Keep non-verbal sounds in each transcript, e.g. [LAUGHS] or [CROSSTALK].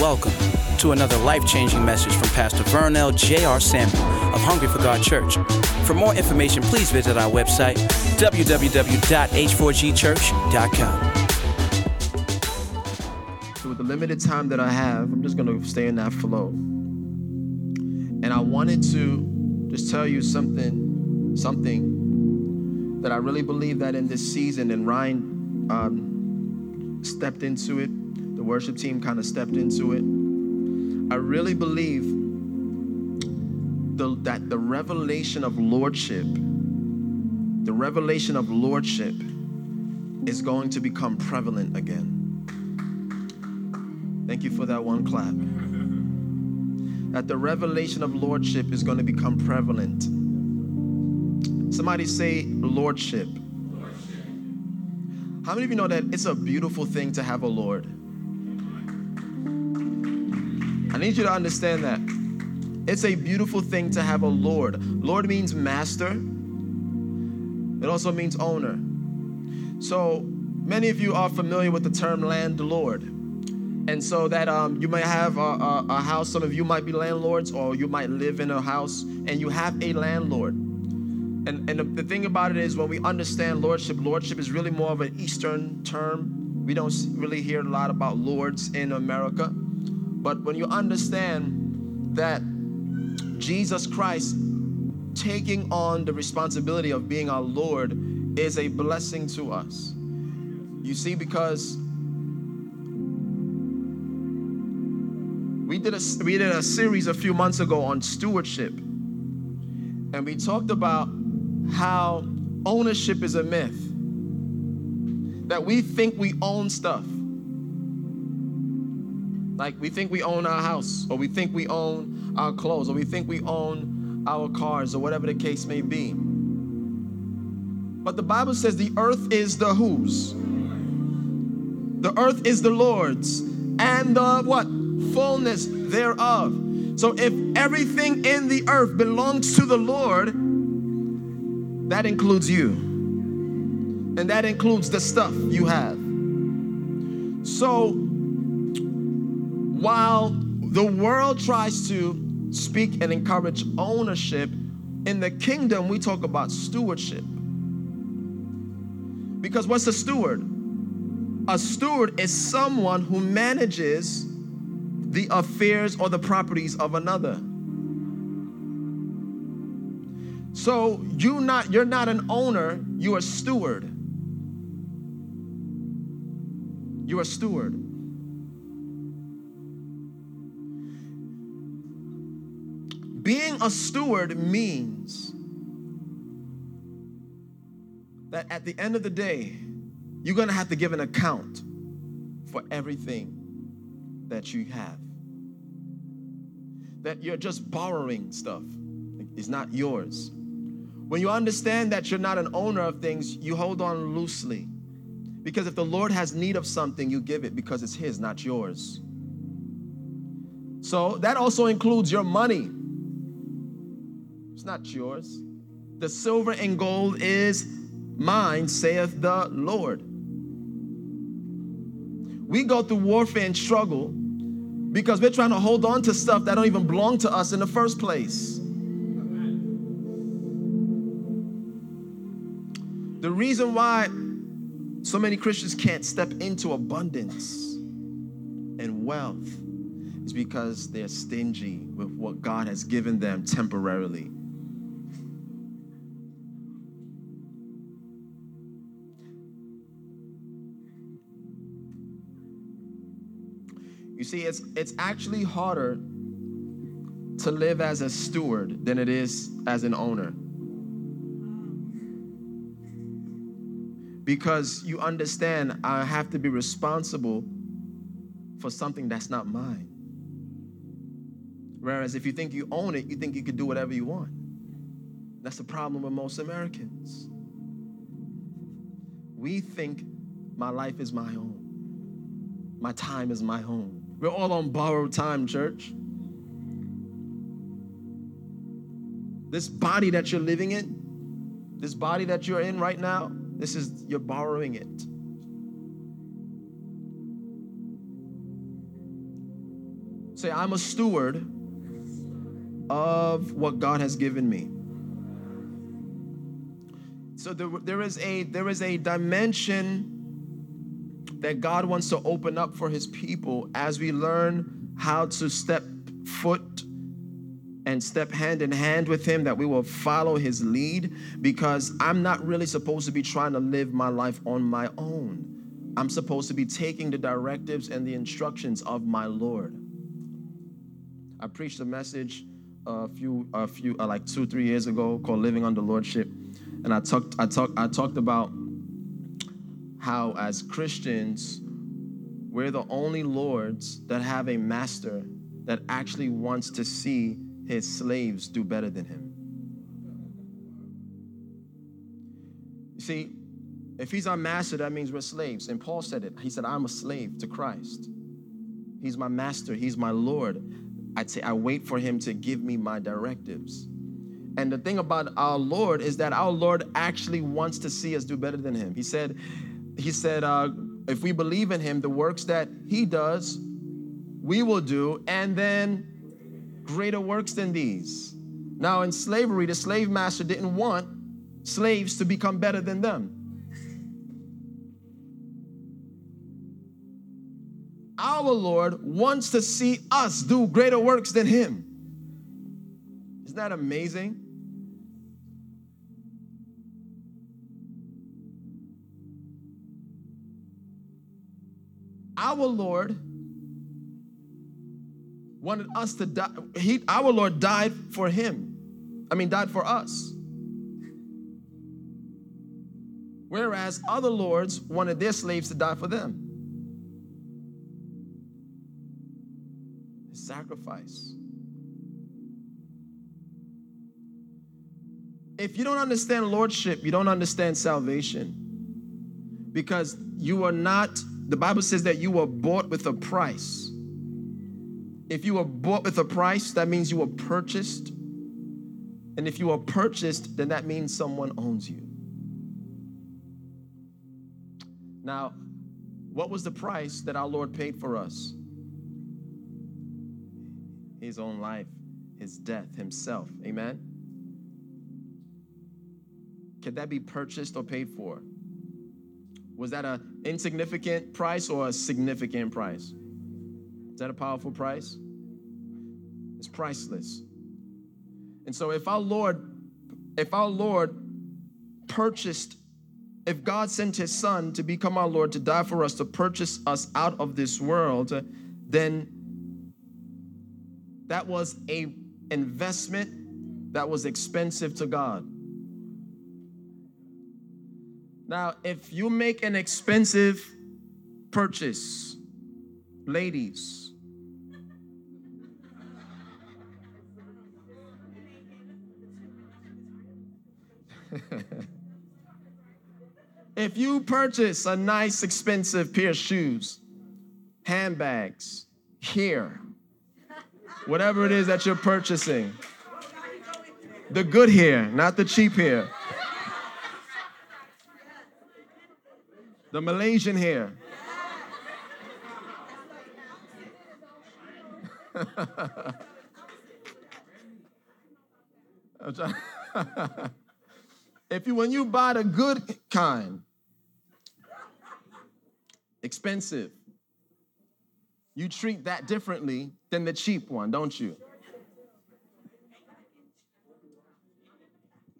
Welcome to another life changing message from Pastor Vernell J.R. Samuel of Hungry for God Church. For more information, please visit our website, www.h4gchurch.com. So, with the limited time that I have, I'm just going to stay in that flow. And I wanted to just tell you something, something that I really believe that in this season, and Ryan um, stepped into it worship team kind of stepped into it. I really believe the, that the revelation of lordship, the revelation of lordship is going to become prevalent again. Thank you for that one clap. That the revelation of lordship is going to become prevalent. Somebody say lordship. lordship. How many of you know that it's a beautiful thing to have a Lord? I need you to understand that. It's a beautiful thing to have a Lord. Lord means master, it also means owner. So many of you are familiar with the term landlord. And so that um, you may have a, a, a house, some of you might be landlords, or you might live in a house and you have a landlord. And, and the, the thing about it is, when we understand lordship, lordship is really more of an Eastern term. We don't really hear a lot about lords in America. But when you understand that Jesus Christ taking on the responsibility of being our Lord is a blessing to us. You see, because we did a we did a series a few months ago on stewardship, and we talked about how ownership is a myth. That we think we own stuff. Like we think we own our house, or we think we own our clothes, or we think we own our cars, or whatever the case may be. But the Bible says the earth is the whose? The earth is the Lord's, and the what? Fullness thereof. So if everything in the earth belongs to the Lord, that includes you. And that includes the stuff you have. So while the world tries to speak and encourage ownership, in the kingdom we talk about stewardship. Because what's a steward? A steward is someone who manages the affairs or the properties of another. So you not you're not an owner, you're a steward. You're a steward. Being a steward means that at the end of the day, you're going to have to give an account for everything that you have. That you're just borrowing stuff, it's not yours. When you understand that you're not an owner of things, you hold on loosely. Because if the Lord has need of something, you give it because it's His, not yours. So that also includes your money not yours. The silver and gold is mine, saith the Lord. We go through warfare and struggle because we're trying to hold on to stuff that don't even belong to us in the first place. The reason why so many Christians can't step into abundance and wealth is because they're stingy with what God has given them temporarily. See, it's, it's actually harder to live as a steward than it is as an owner. Because you understand, I have to be responsible for something that's not mine. Whereas if you think you own it, you think you can do whatever you want. That's the problem with most Americans. We think my life is my own, my time is my own. We're all on borrowed time, church. This body that you're living in, this body that you're in right now, this is, you're borrowing it. Say, I'm a steward of what God has given me. So there, there is a there is a dimension that God wants to open up for his people as we learn how to step foot and step hand in hand with him that we will follow his lead because I'm not really supposed to be trying to live my life on my own. I'm supposed to be taking the directives and the instructions of my Lord. I preached a message a few, a few, uh, like two, three years ago called "Living Under Lordship," and I talked, I talked, I talked about how as Christians we're the only lords that have a master that actually wants to see his slaves do better than him. You see, if he's our master, that means we're slaves. And Paul said it. He said, I'm a slave to Christ. He's my master, he's my Lord. I'd say I wait for him to give me my directives. And the thing about our Lord is that our Lord actually wants to see us do better than him. He said, He said, uh, if we believe in him, the works that he does, we will do, and then greater works than these. Now, in slavery, the slave master didn't want slaves to become better than them. our Lord wants to see us do greater works than Him. Isn't that amazing? Our Lord wanted us to die. He, our Lord died for Him. I mean, died for us. Whereas other lords wanted their slaves to die for them. sacrifice. If you don't understand lordship, you don't understand salvation. Because you are not, the Bible says that you were bought with a price. If you were bought with a price, that means you were purchased. And if you were purchased, then that means someone owns you. Now, what was the price that our Lord paid for us? his own life, his death, himself. Amen? Can that be purchased or paid for? Was that an insignificant price or a significant price? Is that a powerful price? It's priceless. And so if our Lord, if our Lord purchased, if God sent his son to become our Lord, to die for us, to purchase us out of this world, then that was a investment that was expensive to God. Now, if you make an expensive purchase, ladies, if you purchase a nice expensive pair of shoes, handbags, hair, whatever it is that you're purchasing. The good hair, not the cheap hair. The Malaysian hair. [LAUGHS] if you when you buy the good kind, expensive, you treat that differently than the cheap one, don't you?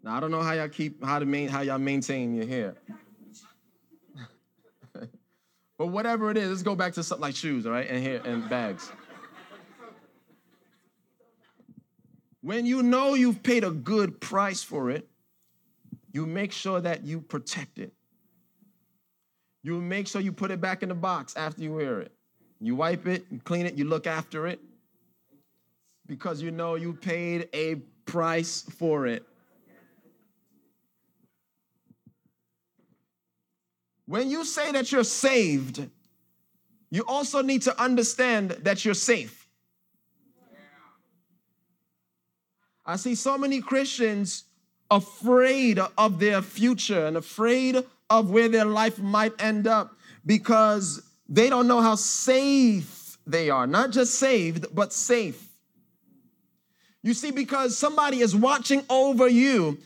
Now I don't know how y'all keep how to main how y'all maintain your hair. But whatever it is, let's go back to something like shoes, all right, and hair and bags. When you know you've paid a good price for it, you make sure that you protect it. You make sure you put it back in the box after you wear it. You wipe it, you clean it, you look after it because you know you paid a price for it. When you say that you're saved, you also need to understand that you're safe. I see so many Christians afraid of their future and afraid of where their life might end up because they don't know how safe they are. Not just saved, but safe. You see, because somebody is watching over you,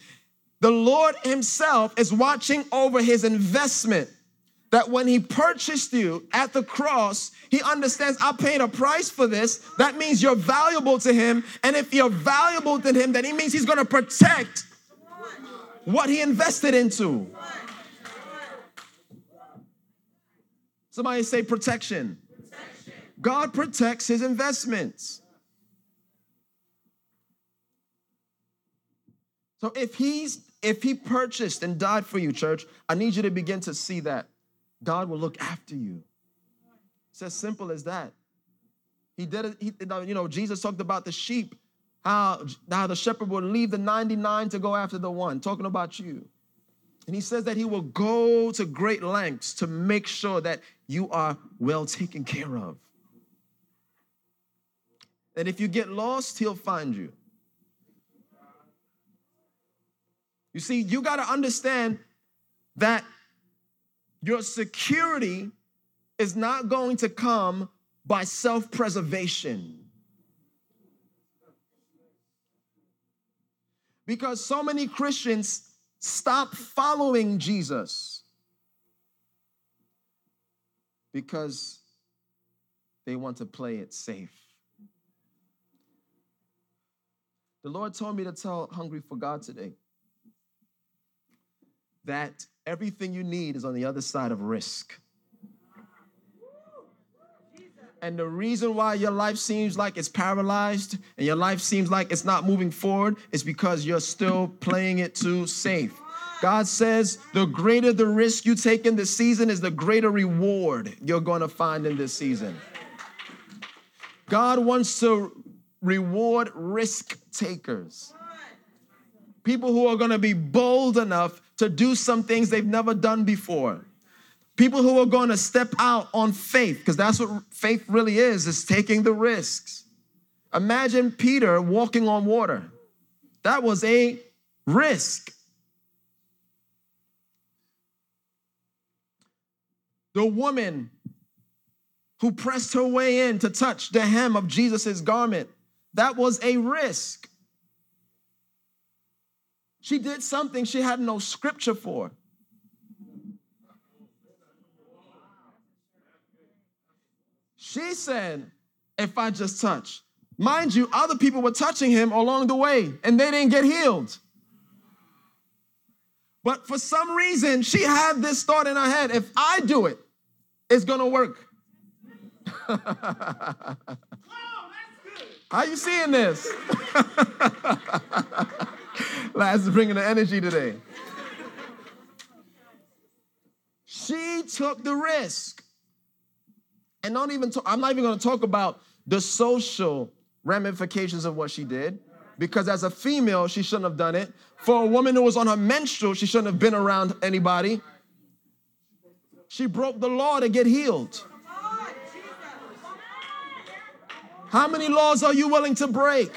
the Lord Himself is watching over His investment. That when He purchased you at the cross, He understands I paid a price for this. That means you're valuable to Him. And if you're valuable to Him, then He means He's gonna protect what He invested into. Somebody say protection. protection. God protects His investments. So if he's if he purchased and died for you, church, I need you to begin to see that God will look after you. It's as simple as that. He did it, he, you know, Jesus talked about the sheep, how, how the shepherd would leave the 99 to go after the one, talking about you. And he says that he will go to great lengths to make sure that you are well taken care of. And if you get lost, he'll find you. You see, you got to understand that your security is not going to come by self preservation. Because so many Christians stop following Jesus because they want to play it safe. The Lord told me to tell Hungry for God today that everything you need is on the other side of risk. And the reason why your life seems like it's paralyzed and your life seems like it's not moving forward is because you're still playing it too safe. God says the greater the risk you take in this season is the greater reward you're going to find in this season. God wants to reward risk takers. People who are going to be bold enough to do some things they've never done before. People who are going to step out on faith, because that's what faith really is, is taking the risks. Imagine Peter walking on water. That was a risk. The woman who pressed her way in to touch the hem of Jesus' garment, that was a risk. She did something she had no scripture for. She said, if I just touch. Mind you, other people were touching him along the way and they didn't get healed. But for some reason, she had this thought in her head if I do it, it's gonna work. [LAUGHS] How you seeing this? [LAUGHS] Laz is bringing the energy today. She took the risk. And don't even I'm not even going to talk about the social ramifications of what she did because as a female, she shouldn't have done it. For a woman who was on her menstrual, she shouldn't have been around anybody. She broke the law to get healed. How many laws are you willing to break?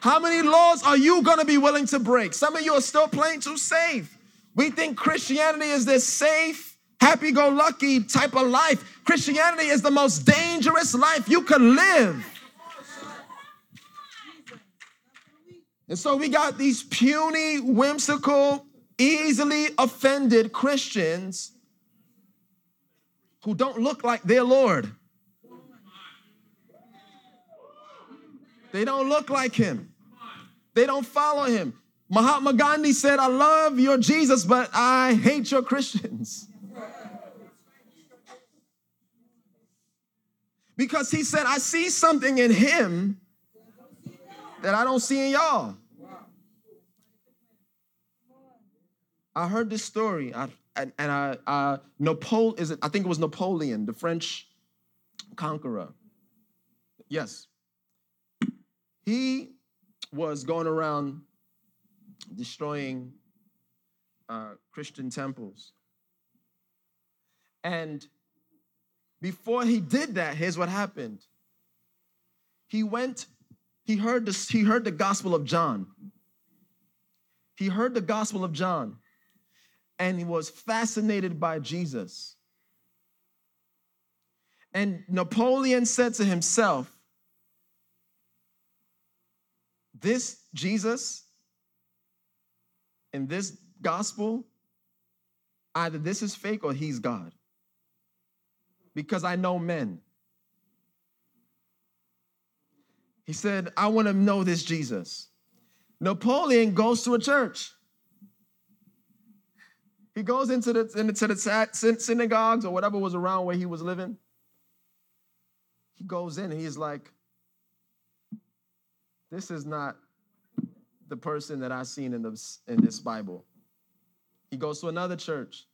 How many laws are you going to be willing to break? Some of you are still playing too safe. We think Christianity is this safe, happy go lucky type of life. Christianity is the most dangerous life you could live. And so we got these puny, whimsical, easily offended Christians who don't look like their Lord. They don't look like him. They don't follow him. Mahatma Gandhi said, I love your Jesus, but I hate your Christians. [LAUGHS] Because he said, I see something in him that I don't see in y'all. I heard this story, I, and, and I, uh, Napoleon, is it, I think it was Napoleon, the French conqueror. Yes, he was going around destroying uh, Christian temples. And before he did that, here's what happened. He went, he heard this, he heard the gospel of John. He heard the gospel of John and he was fascinated by Jesus. And Napoleon said to himself, This Jesus in this gospel, either this is fake or he's God. Because I know men. He said, I want to know this Jesus. Napoleon goes to a church. He goes into the, into the synagogues or whatever was around where he was living. He goes in and he's like, This is not the person that I've seen in, the, in this Bible. He goes to another church,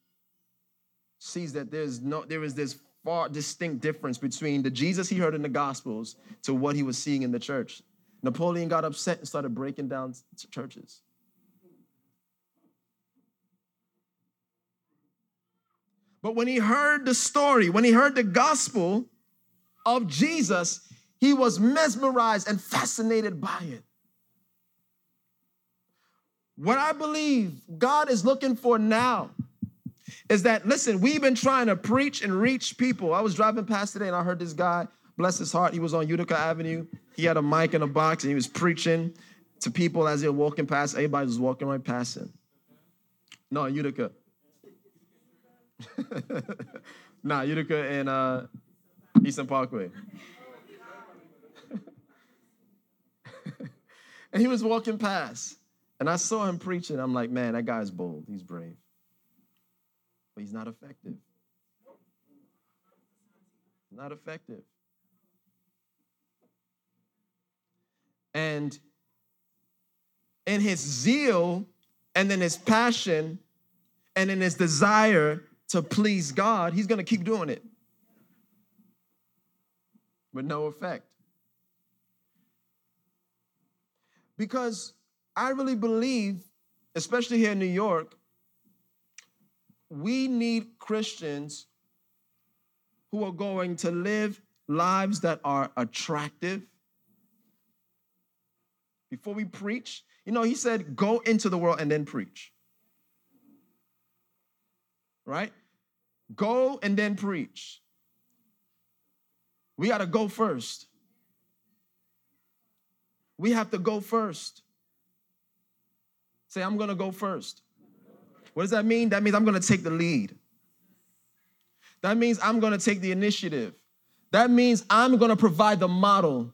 sees that there's no, there is this far distinct difference between the Jesus he heard in the Gospels to what he was seeing in the church. Napoleon got upset and started breaking down churches. But when he heard the story, when he heard the gospel of Jesus, he was mesmerized and fascinated by it. What I believe God is looking for now is that, listen, we've been trying to preach and reach people. I was driving past today and I heard this guy, bless his heart, he was on Utica Avenue. He had a mic in a box and he was preaching to people as they were walking past. Everybody was walking right past him. No, Utica. [LAUGHS] nah, Utica and uh, Eastern Parkway. And he was walking past. And I saw him preaching. I'm like, man, that guy's bold. He's brave. But he's not effective. Not effective. And in his zeal and in his passion and in his desire to please God, he's going to keep doing it with no effect. Because I really believe, especially here in New York, we need Christians who are going to live lives that are attractive. Before we preach, you know, he said, go into the world and then preach. Right? Go and then preach. We got to go first. We have to go first. Say, I'm going to go first. What does that mean? That means I'm going to take the lead. That means I'm going to take the initiative. That means I'm going to provide the model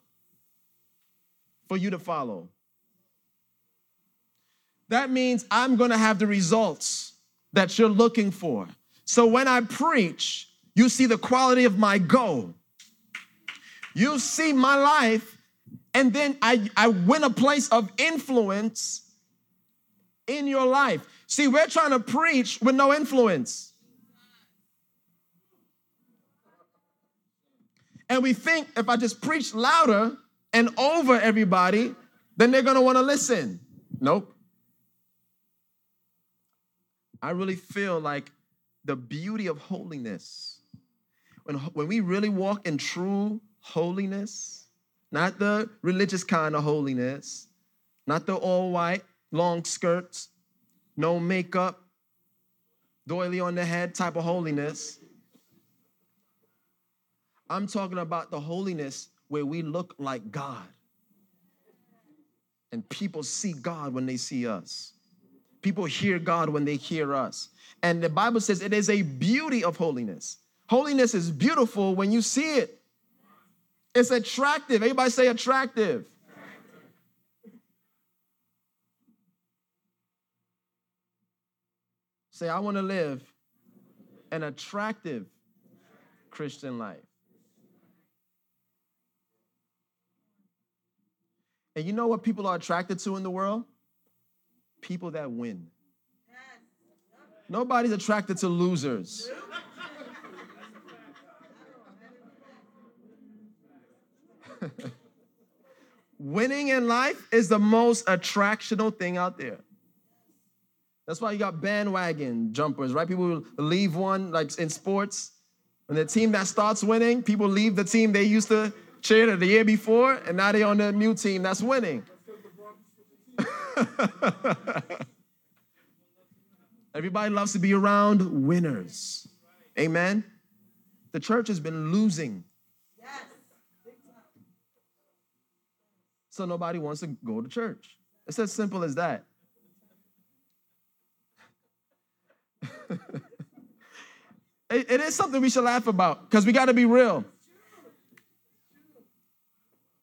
for you to follow. That means I'm going to have the results that you're looking for. So when I preach, you see the quality of my go. You see my life, and then I, I win a place of influence in your life. See, we're trying to preach with no influence. And we think if I just preach louder and over everybody, then they're gonna wanna listen. Nope. I really feel like the beauty of holiness, when, when we really walk in true holiness, not the religious kind of holiness, not the all white, long skirts, no makeup, doily on the head type of holiness. I'm talking about the holiness where we look like God. And people see God when they see us. People hear God when they hear us. And the Bible says it is a beauty of holiness. Holiness is beautiful when you see it. It's attractive. Everybody say attractive. Say, I want to live an attractive Christian life. And you know what people are attracted to in the world? People that win. Nobody's attracted to losers. [LAUGHS] Winning in life is the most attractional thing out there. That's why you got bandwagon jumpers, right? People leave one, like in sports. When the team that starts winning, people leave the team they used to cheer the year before, and now they're on the new team that's winning. [LAUGHS] Everybody loves to be around winners. Amen. the church has been losing. So nobody wants to go to church. It's as simple as that. [LAUGHS] it, it is something we should laugh about because we got to be real.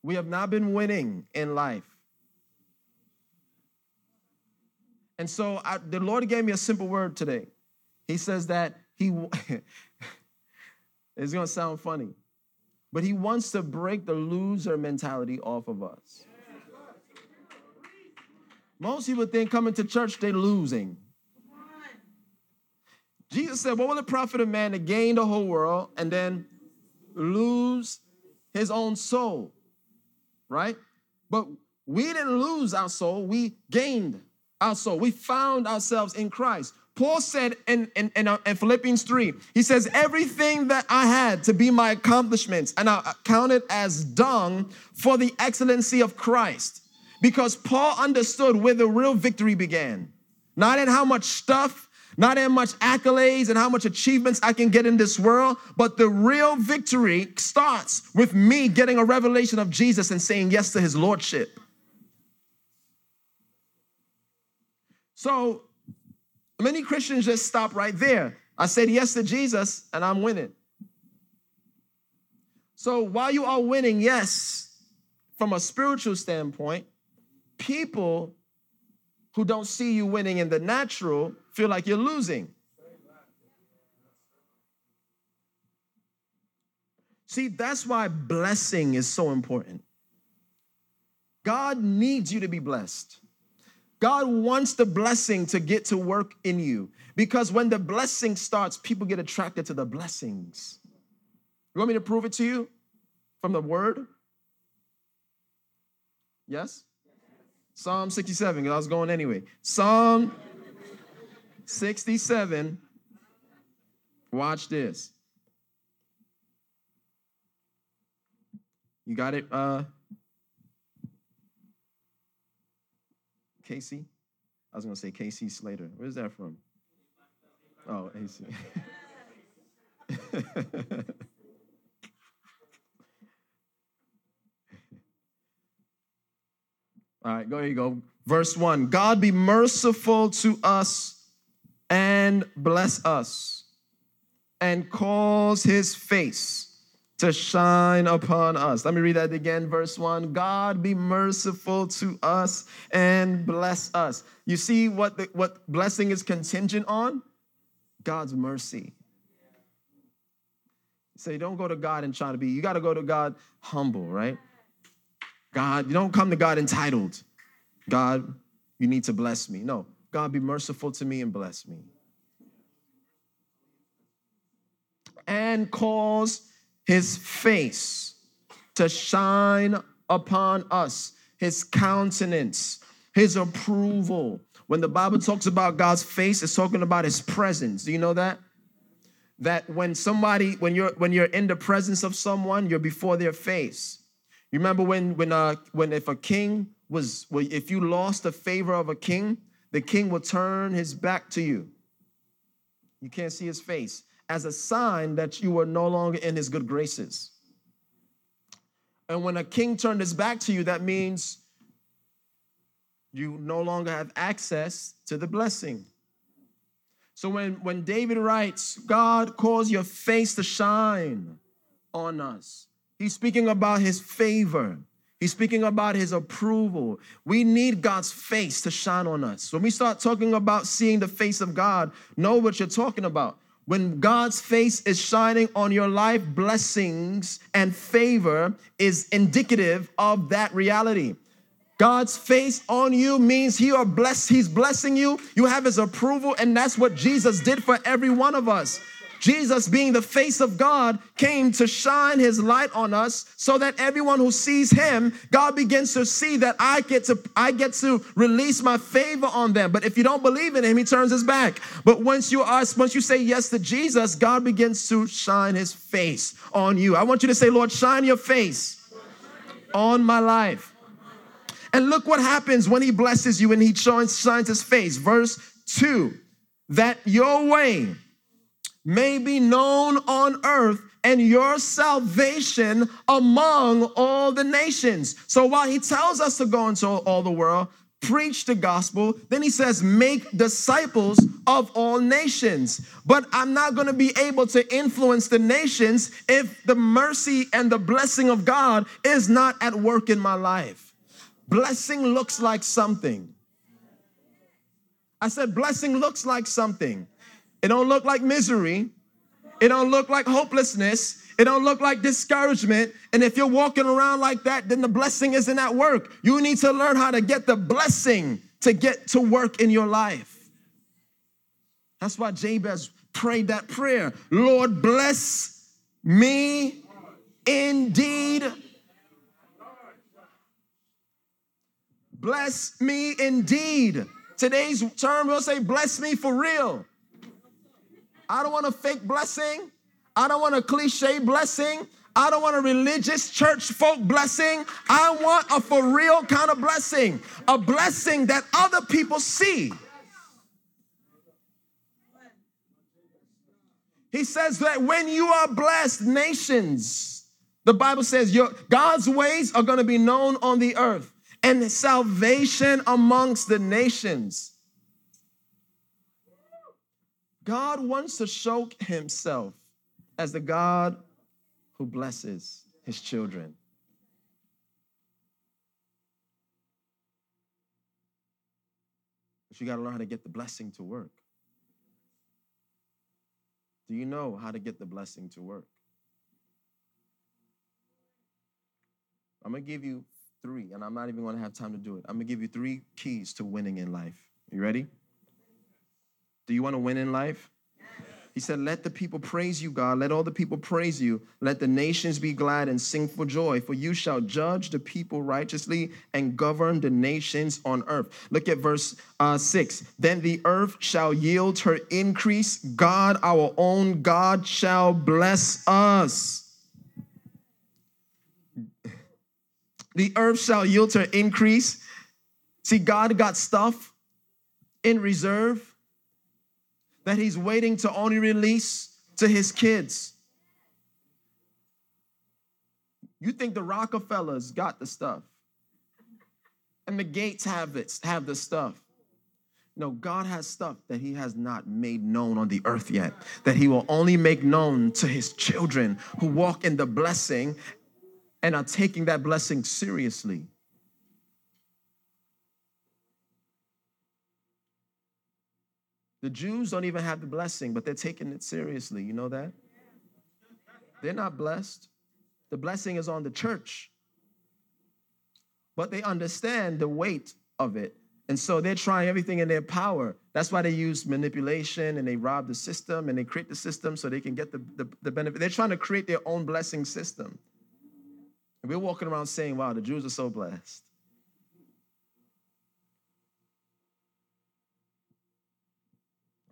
We have not been winning in life. And so I, the Lord gave me a simple word today. He says that He, [LAUGHS] it's gonna sound funny, but He wants to break the loser mentality off of us. Most people think coming to church, they're losing. Jesus said, What will it profit a man to gain the whole world and then lose his own soul? Right? But we didn't lose our soul, we gained our soul. We found ourselves in Christ. Paul said in, in, in, uh, in, Philippians 3, he says, Everything that I had to be my accomplishments, and I count it as dung for the excellency of Christ. Because Paul understood where the real victory began. Not in how much stuff, not in much accolades and how much achievements I can get in this world, but the real victory starts with me getting a revelation of Jesus and saying yes to his lordship. So many Christians just stop right there. I said yes to Jesus and I'm winning. So while you are winning, yes, from a spiritual standpoint, people who don't see you winning in the natural feel like you're losing. See, that's why blessing is so important. God needs you to be blessed. God wants the blessing to get to work in you because when the blessing starts, people get attracted to the blessings. You want me to prove it to you from the word? Yes? Psalm 67, because I was going anyway. Psalm 67. Watch this. You got it, uh, Casey? I was gonna say Casey Slater. Where's that from? Oh, AC. [LAUGHS] All right, go here you go. Verse 1 God be merciful to us and bless us, and cause his face to shine upon us. Let me read that again. Verse 1 God be merciful to us and bless us. You see what, the, what blessing is contingent on? God's mercy. So don't go to God and try to be, you got to go to God humble, right? God, you don't come to God entitled. God, you need to bless me. No, God, be merciful to me and bless me. And cause his face to shine upon us, his countenance, his approval. When the Bible talks about God's face, it's talking about his presence. Do you know that? That when somebody, when you're when you're in the presence of someone, you're before their face. You remember when when uh when if a king was well, if you lost the favor of a king, the king will turn his back to you. You can't see his face as a sign that you were no longer in his good graces. And when a king turned his back to you, that means you no longer have access to the blessing. So when, when David writes, God calls your face to shine on us, he's speaking about his favor. He's speaking about his approval. We need God's face to shine on us. When we start talking about seeing the face of God, know what you're talking about. When God's face is shining on your life, blessings and favor is indicative of that reality. God's face on you means he are blessed, he's blessing you. You have his approval, and that's what Jesus did for every one of us. Jesus, being the face of God, came to shine his light on us so that everyone who sees him, God begins to see that I get to I get to release my favor on them. But if you don't believe in him, he turns his back. But once you ask, once you say yes to Jesus, God begins to shine his face on you. I want you to say, Lord, shine your face on my life. And look what happens when he blesses you and he shines, shines his face. Verse 2 that your way may be known on earth and your salvation among all the nations. So while he tells us to go into all the world, preach the gospel, then he says, make disciples of all nations. But I'm not going to be able to influence the nations if the mercy and the blessing of God is not at work in my life. Blessing looks like something. I said, blessing looks like something. It don't look like misery. It don't look like hopelessness. It don't look like discouragement. And if you're walking around like that, then the blessing isn't at work. You need to learn how to get the blessing to get to work in your life. That's why Jabez prayed that prayer. Lord, bless me indeed. Bless me indeed. Today's term we'll say, bless me for real. I don't want a fake blessing. I don't want a cliche blessing. I don't want a religious church folk blessing. I want a for real kind of blessing, a blessing that other people see. He says that when you are blessed, nations, the Bible says your God's ways are going to be known on the earth and salvation amongst the nations. God wants to show himself as the God who blesses his children. But you got to learn how to get the blessing to work. Do you know how to get the blessing to work? I'm going to give you three, and I'm not even going to have time to do it. I'm going to give you three keys to winning in life. You ready? Do you want to win in life? He said, Let the people praise you, God. Let all the people praise you. Let the nations be glad and sing for joy, for you shall judge the people righteously and govern the nations on earth. Look at verse uh, 6. Then the earth shall yield her increase. God, our own God, shall bless us. The earth shall yield her increase. See, God got stuff in reserve that he's waiting to only release to his kids. You think the Rockefellers got the stuff, and the Gates have it, have the stuff. No, God has stuff that He has not made known on the earth yet, that He will only make known to His children who walk in the blessing and are taking that blessing seriously. The Jews don't even have the blessing, but they're taking it seriously. You know that? They're not blessed. The blessing is on the church. But they understand the weight of it. And so they're trying everything in their power. That's why they use manipulation and they rob the system and they create the system so they can get the, the, the benefit. They're trying to create their own blessing system. And we're walking around saying, wow, the Jews are so blessed.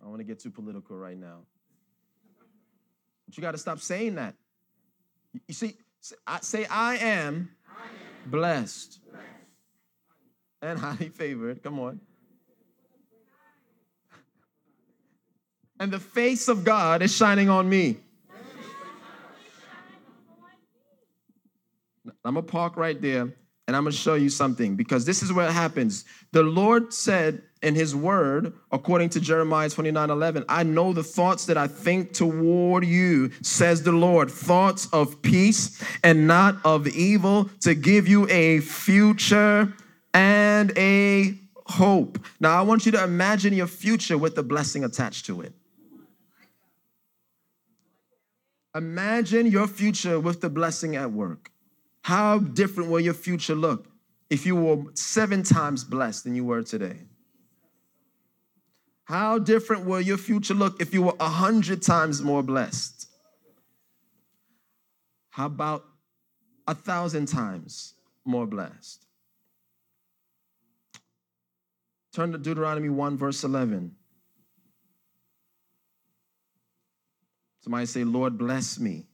I don't want to get too political right now. But you got to stop saying that. You see, say, I am, I am blessed, blessed and highly favored. Come on. And the face of God is shining on me. I'm gonna park right there and I'm gonna show you something because this is it happens. The Lord said in his word, according to Jeremiah 29 11, I know the thoughts that I think toward you, says the Lord, thoughts of peace and not of evil, to give you a future and a hope. Now, I want you to imagine your future with the blessing attached to it. Imagine your future with the blessing at work. How different will your future look if you were seven times blessed than you were today? How different will your future look if you were a hundred times more blessed? How about a thousand times more blessed? Turn to Deuteronomy 1, verse 11. Somebody say, Lord, bless me.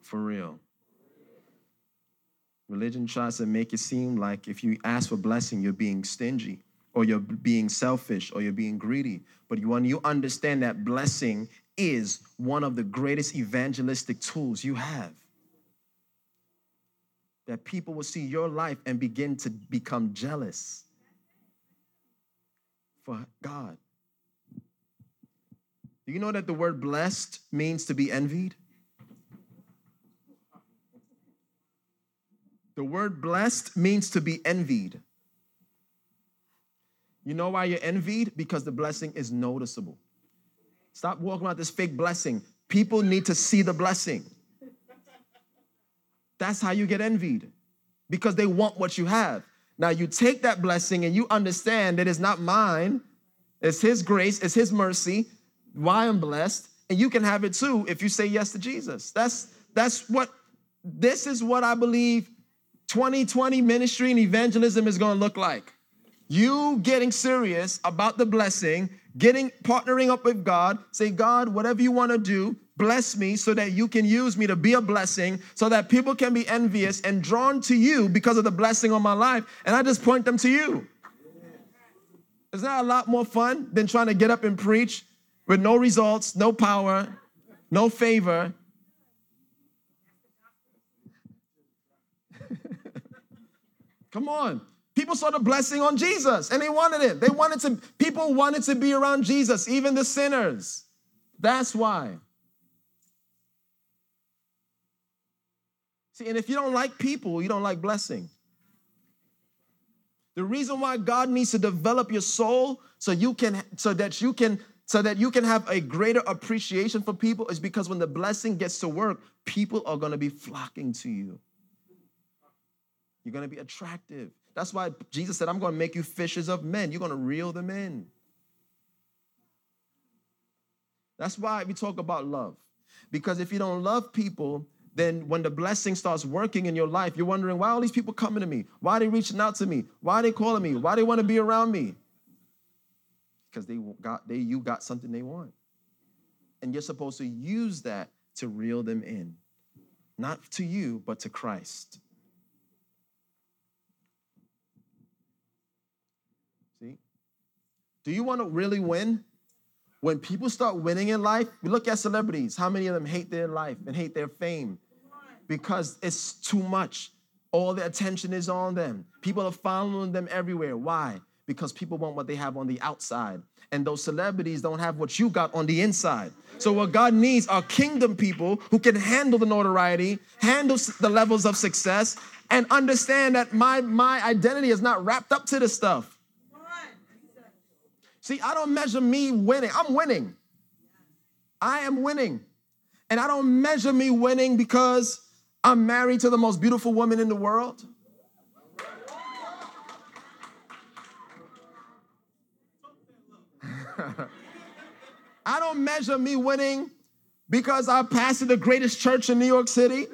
For real. Religion tries to make it seem like if you ask for blessing, you're being stingy or you're being selfish or you're being greedy. But when you understand that blessing is one of the greatest evangelistic tools you have. That people will see your life and begin to become jealous for God. Do you know that the word blessed means to be envied? The word blessed means to be envied. You know why you're envied? Because the blessing is noticeable. Stop walking around this fake blessing. People need to see the blessing. That's how you get envied because they want what you have. Now you take that blessing and you understand that it's not mine, it's His grace, it's His mercy, why I'm blessed, and you can have it too if you say yes to Jesus. That's that's what this is what I believe 2020 ministry and evangelism is going to look like. You getting serious about the blessing, getting partnering up with God, say, God, whatever you want to do, bless me so that you can use me to be a blessing, so that people can be envious and drawn to you because of the blessing on my life. And I just point them to you. Isn't that a lot more fun than trying to get up and preach with no results, no power, no favor, [LAUGHS] Come on. People saw the blessing on Jesus and they wanted it. They wanted to, people wanted to be around Jesus, even the sinners. That's why. See, and if you don't like people, you don't like blessing. The reason why God needs to develop your soul so you can so that you can so that you can have a greater appreciation for people is because when the blessing gets to work, people are going to be flocking to you. You're going to be attractive. That's why Jesus said, I'm going to make you fishers of men. You're going to reel them in. That's why we talk about love. Because if you don't love people, then when the blessing starts working in your life, you're wondering, why all these people coming to me? Why are they reaching out to me? Why are they calling me? Why do they want to be around me? Because they got they you got something they want. And you're supposed to use that to reel them in. Not to you, but to Christ. Do you want to really win? When people start winning in life, we look at celebrities. How many of them hate their life and hate their fame? Because it's too much. All the attention is on them. People are following them everywhere. Why? Because people want what they have on the outside. And those celebrities don't have what you got on the inside. So, what God needs are kingdom people who can handle the notoriety, handle the levels of success, and understand that my, my identity is not wrapped up to this stuff. See, I don't measure me winning. I'm winning. I am winning. And I don't measure me winning because I'm married to the most beautiful woman in the world. [LAUGHS] I don't measure me winning because I pastor the greatest church in New York City.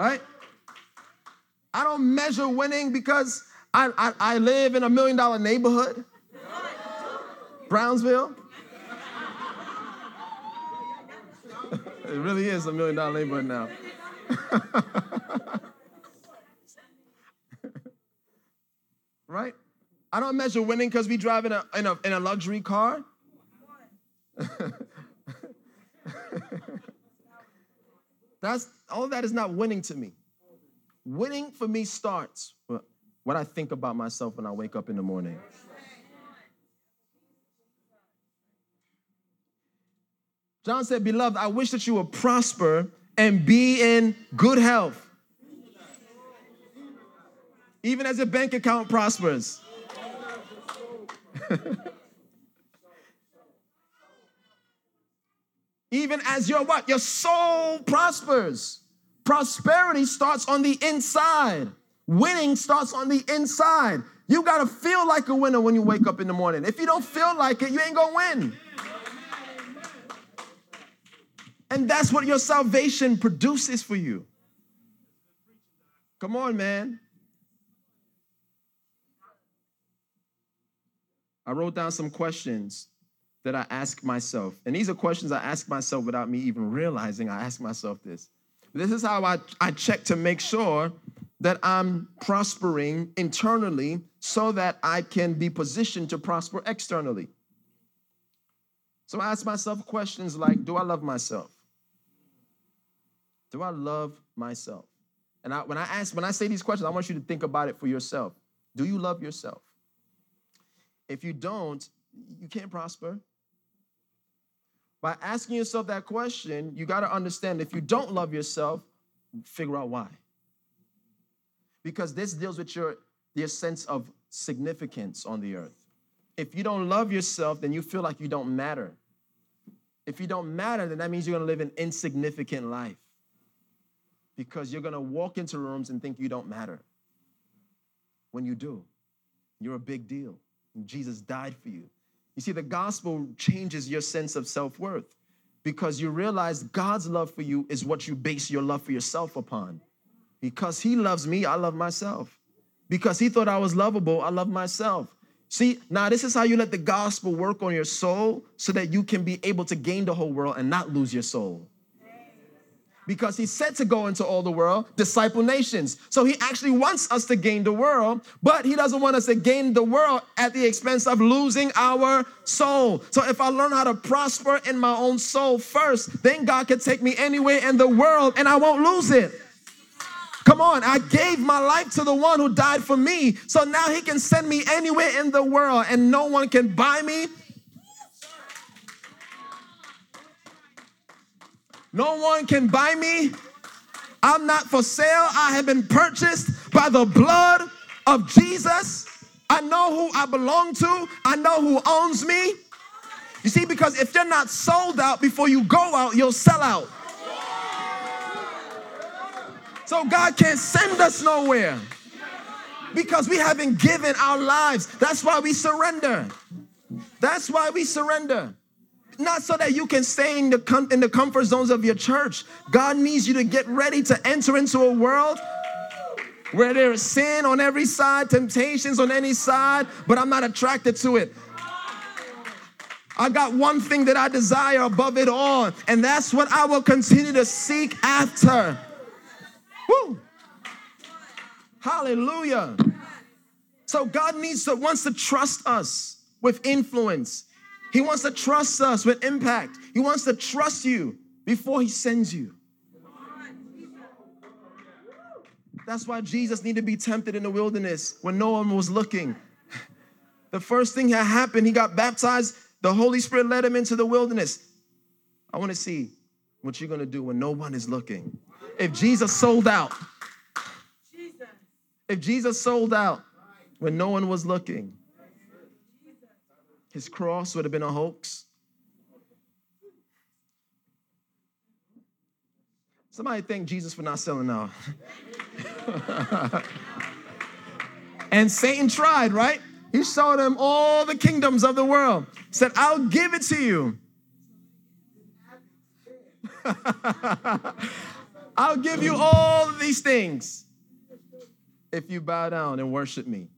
Right? I don't measure winning because I, I, I live in a million dollar neighborhood, Brownsville. [LAUGHS] it really is a million dollar neighborhood now. [LAUGHS] right? I don't measure winning because we drive in a, in a, in a luxury car. [LAUGHS] That's all that is not winning to me. Winning for me starts what I think about myself when I wake up in the morning. John said, Beloved, I wish that you would prosper and be in good health, even as your bank account prospers. [LAUGHS] even as your what? Your soul prospers. Prosperity starts on the inside. Winning starts on the inside. You got to feel like a winner when you wake up in the morning. If you don't feel like it, you ain't to win. And that's what your salvation produces for you. Come on, man. I wrote down some questions that I ask myself. And these are questions I ask myself without me even realizing I ask myself this. This is how I, I check to make sure that I'm prospering internally so that I can be positioned to prosper externally. So I ask myself questions like Do I love myself? Do I love myself? And I, when I ask, when I say these questions, I want you to think about it for yourself. Do you love yourself? If you don't, you can't prosper. By asking yourself that question, you got to understand if you don't love yourself, figure out why. Because this deals with your, your sense of significance on the earth. If you don't love yourself, then you feel like you don't matter. If you don't matter, then that means you're gonna live an insignificant life. Because you're gonna walk into rooms and think you don't matter. When you do, you're a big deal. Jesus died for you. You see, the gospel changes your sense of self worth because you realize God's love for you is what you base your love for yourself upon. Because He loves me, I love myself. Because He thought I was lovable, I love myself. See, now this is how you let the gospel work on your soul so that you can be able to gain the whole world and not lose your soul because he said to go into all the world, disciple nations. So he actually wants us to gain the world, but he doesn't want us to gain the world at the expense of losing our soul. So if I learn how to prosper in my own soul first, then God can take me anywhere in the world and I won't lose it. Come on, I gave my life to the one who died for me. So now he can send me anywhere in the world and no one can buy me, No one can buy me. I'm not for sale. I have been purchased by the blood of Jesus. I know who I belong to, I know who owns me. You see, because if you're not sold out before you go out, you'll sell out. So God can't send us nowhere because we haven't given our lives. That's why we surrender. That's why we surrender. Not so that you can stay in the, com- in the comfort zones of your church. God needs you to get ready to enter into a world where there is sin on every side, temptations on any side, but I'm not attracted to it. I got one thing that I desire above it all, and that's what I will continue to seek after. Woo! Hallelujah. So God needs to wants to trust us with influence. He wants to trust us with impact. He wants to trust you before he sends you. That's why Jesus needed to be tempted in the wilderness when no one was looking. The first thing that happened, he got baptized. The Holy Spirit led him into the wilderness. I want to see what you're going to do when no one is looking. If Jesus sold out, if Jesus sold out when no one was looking, his cross would have been a hoax. Somebody thank Jesus for not selling out. [LAUGHS] and Satan tried, right? He showed him all the kingdoms of the world. Said, I'll give it to you. [LAUGHS] I'll give you all of these things if you bow down and worship me.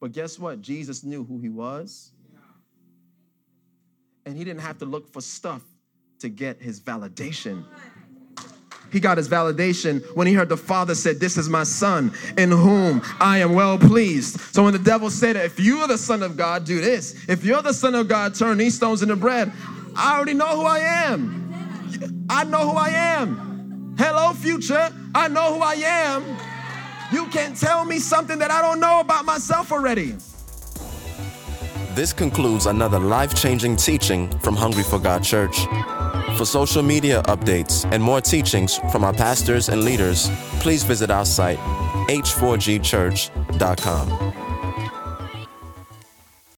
But guess what? Jesus knew who he was and he didn't have to look for stuff to get his validation. He got his validation when he heard the father said, This is my son in whom I am well pleased. So when the devil said, If you are the son of God, do this. If you're the son of God, turn these stones into bread. I already know who I am. I know who I am. Hello, future. I know who I am. You can't tell me something that I don't know about myself already. This concludes another life changing teaching from Hungry for God Church. For social media updates and more teachings from our pastors and leaders, please visit our site, h4gchurch.com.